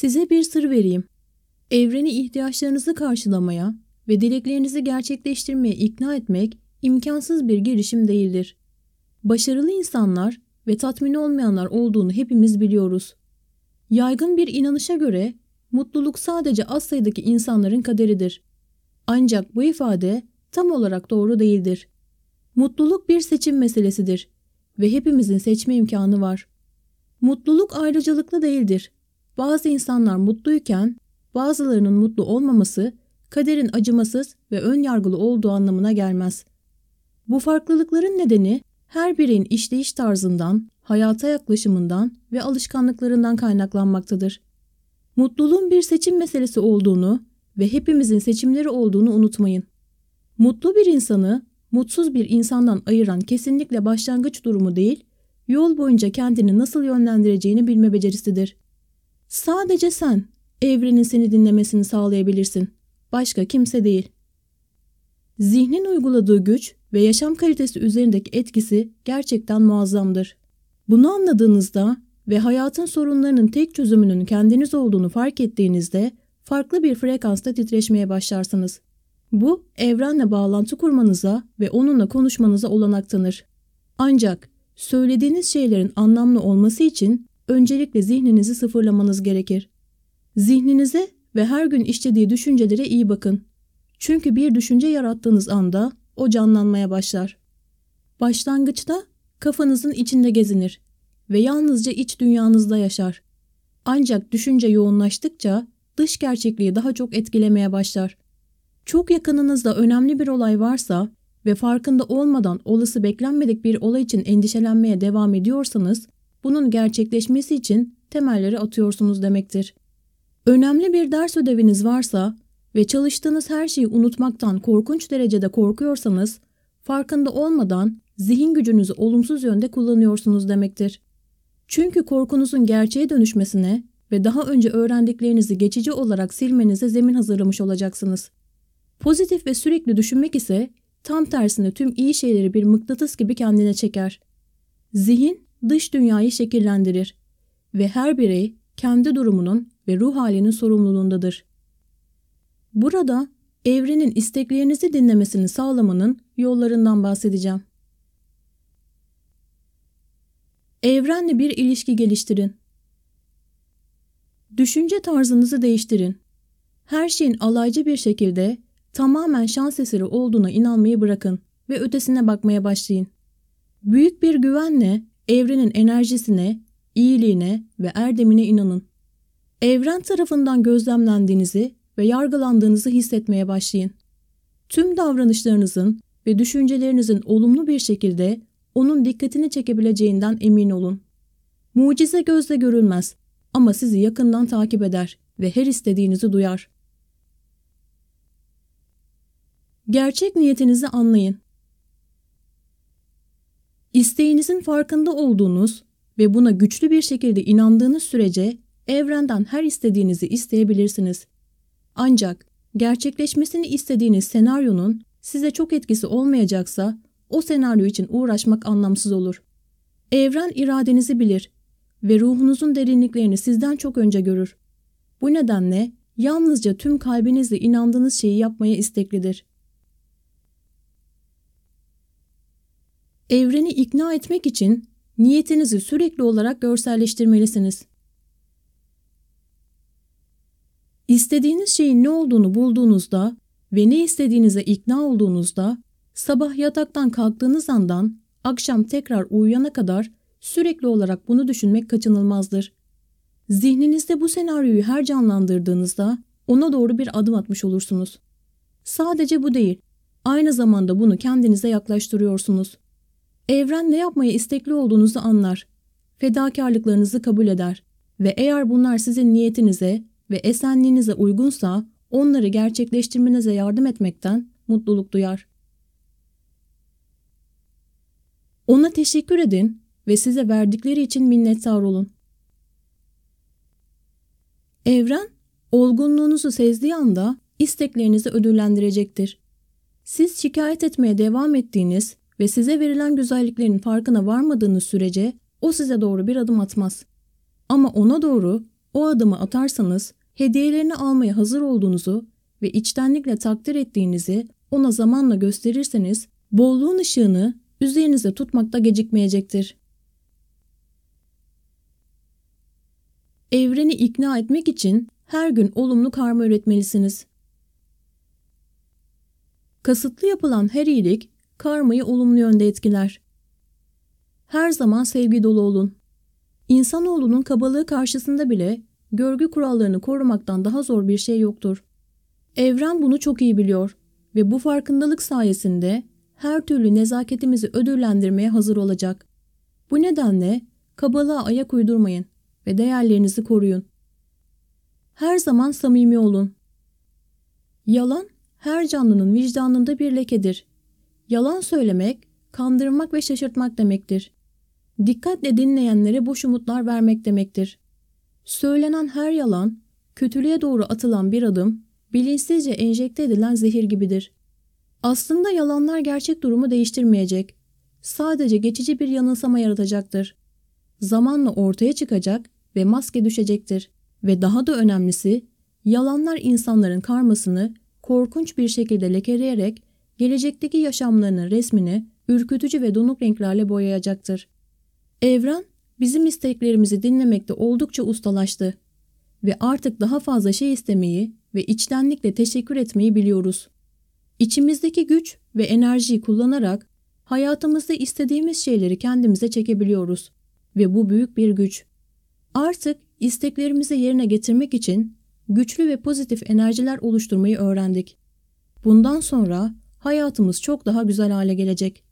Size bir sır vereyim. Evreni ihtiyaçlarınızı karşılamaya ve dileklerinizi gerçekleştirmeye ikna etmek imkansız bir girişim değildir. Başarılı insanlar ve tatmin olmayanlar olduğunu hepimiz biliyoruz. Yaygın bir inanışa göre mutluluk sadece az sayıdaki insanların kaderidir. Ancak bu ifade tam olarak doğru değildir. Mutluluk bir seçim meselesidir ve hepimizin seçme imkanı var. Mutluluk ayrıcalıklı değildir. Bazı insanlar mutluyken bazılarının mutlu olmaması kaderin acımasız ve ön yargılı olduğu anlamına gelmez. Bu farklılıkların nedeni her bireyin işleyiş tarzından, hayata yaklaşımından ve alışkanlıklarından kaynaklanmaktadır. Mutluluğun bir seçim meselesi olduğunu ve hepimizin seçimleri olduğunu unutmayın. Mutlu bir insanı mutsuz bir insandan ayıran kesinlikle başlangıç durumu değil, yol boyunca kendini nasıl yönlendireceğini bilme becerisidir. Sadece sen evrenin seni dinlemesini sağlayabilirsin. Başka kimse değil. Zihnin uyguladığı güç ve yaşam kalitesi üzerindeki etkisi gerçekten muazzamdır. Bunu anladığınızda ve hayatın sorunlarının tek çözümünün kendiniz olduğunu fark ettiğinizde farklı bir frekansta titreşmeye başlarsınız. Bu evrenle bağlantı kurmanıza ve onunla konuşmanıza olanak tanır. Ancak söylediğiniz şeylerin anlamlı olması için öncelikle zihninizi sıfırlamanız gerekir. Zihninize ve her gün işlediği düşüncelere iyi bakın. Çünkü bir düşünce yarattığınız anda o canlanmaya başlar. Başlangıçta kafanızın içinde gezinir ve yalnızca iç dünyanızda yaşar. Ancak düşünce yoğunlaştıkça dış gerçekliği daha çok etkilemeye başlar. Çok yakınınızda önemli bir olay varsa ve farkında olmadan olası beklenmedik bir olay için endişelenmeye devam ediyorsanız, bunun gerçekleşmesi için temelleri atıyorsunuz demektir. Önemli bir ders ödeviniz varsa ve çalıştığınız her şeyi unutmaktan korkunç derecede korkuyorsanız, farkında olmadan zihin gücünüzü olumsuz yönde kullanıyorsunuz demektir. Çünkü korkunuzun gerçeğe dönüşmesine ve daha önce öğrendiklerinizi geçici olarak silmenize zemin hazırlamış olacaksınız. Pozitif ve sürekli düşünmek ise tam tersine tüm iyi şeyleri bir mıknatıs gibi kendine çeker. Zihin dış dünyayı şekillendirir ve her birey kendi durumunun ve ruh halinin sorumluluğundadır. Burada evrenin isteklerinizi dinlemesini sağlamanın yollarından bahsedeceğim. Evrenle bir ilişki geliştirin. Düşünce tarzınızı değiştirin. Her şeyin alaycı bir şekilde tamamen şans eseri olduğuna inanmayı bırakın ve ötesine bakmaya başlayın. Büyük bir güvenle evrenin enerjisine, iyiliğine ve erdemine inanın. Evren tarafından gözlemlendiğinizi ve yargılandığınızı hissetmeye başlayın. Tüm davranışlarınızın ve düşüncelerinizin olumlu bir şekilde onun dikkatini çekebileceğinden emin olun. Mucize gözle görülmez ama sizi yakından takip eder ve her istediğinizi duyar. Gerçek niyetinizi anlayın. İsteğinizin farkında olduğunuz ve buna güçlü bir şekilde inandığınız sürece evrenden her istediğinizi isteyebilirsiniz. Ancak gerçekleşmesini istediğiniz senaryonun size çok etkisi olmayacaksa o senaryo için uğraşmak anlamsız olur. Evren iradenizi bilir ve ruhunuzun derinliklerini sizden çok önce görür. Bu nedenle yalnızca tüm kalbinizle inandığınız şeyi yapmaya isteklidir. Evreni ikna etmek için niyetinizi sürekli olarak görselleştirmelisiniz. İstediğiniz şeyin ne olduğunu bulduğunuzda ve ne istediğinize ikna olduğunuzda sabah yataktan kalktığınız andan akşam tekrar uyuyana kadar sürekli olarak bunu düşünmek kaçınılmazdır. Zihninizde bu senaryoyu her canlandırdığınızda ona doğru bir adım atmış olursunuz. Sadece bu değil, aynı zamanda bunu kendinize yaklaştırıyorsunuz. Evren ne yapmaya istekli olduğunuzu anlar, fedakarlıklarınızı kabul eder ve eğer bunlar sizin niyetinize ve esenliğinize uygunsa onları gerçekleştirmenize yardım etmekten mutluluk duyar. Ona teşekkür edin ve size verdikleri için minnettar olun. Evren, olgunluğunuzu sezdiği anda isteklerinizi ödüllendirecektir. Siz şikayet etmeye devam ettiğiniz ve size verilen güzelliklerin farkına varmadığınız sürece o size doğru bir adım atmaz. Ama ona doğru o adımı atarsanız hediyelerini almaya hazır olduğunuzu ve içtenlikle takdir ettiğinizi ona zamanla gösterirseniz bolluğun ışığını üzerinizde tutmakta gecikmeyecektir. Evreni ikna etmek için her gün olumlu karma üretmelisiniz. Kasıtlı yapılan her iyilik karmayı olumlu yönde etkiler. Her zaman sevgi dolu olun. İnsanoğlunun kabalığı karşısında bile görgü kurallarını korumaktan daha zor bir şey yoktur. Evren bunu çok iyi biliyor ve bu farkındalık sayesinde her türlü nezaketimizi ödüllendirmeye hazır olacak. Bu nedenle kabalığa ayak uydurmayın ve değerlerinizi koruyun. Her zaman samimi olun. Yalan her canlının vicdanında bir lekedir. Yalan söylemek, kandırmak ve şaşırtmak demektir. Dikkatle dinleyenlere boş umutlar vermek demektir. Söylenen her yalan, kötülüğe doğru atılan bir adım, bilinçsizce enjekte edilen zehir gibidir. Aslında yalanlar gerçek durumu değiştirmeyecek. Sadece geçici bir yanılsama yaratacaktır. Zamanla ortaya çıkacak ve maske düşecektir. Ve daha da önemlisi, yalanlar insanların karmasını korkunç bir şekilde lekeleyerek gelecekteki yaşamlarının resmini ürkütücü ve donuk renklerle boyayacaktır. Evren bizim isteklerimizi dinlemekte oldukça ustalaştı ve artık daha fazla şey istemeyi ve içtenlikle teşekkür etmeyi biliyoruz. İçimizdeki güç ve enerjiyi kullanarak hayatımızda istediğimiz şeyleri kendimize çekebiliyoruz ve bu büyük bir güç. Artık isteklerimizi yerine getirmek için güçlü ve pozitif enerjiler oluşturmayı öğrendik. Bundan sonra hayatımız çok daha güzel hale gelecek.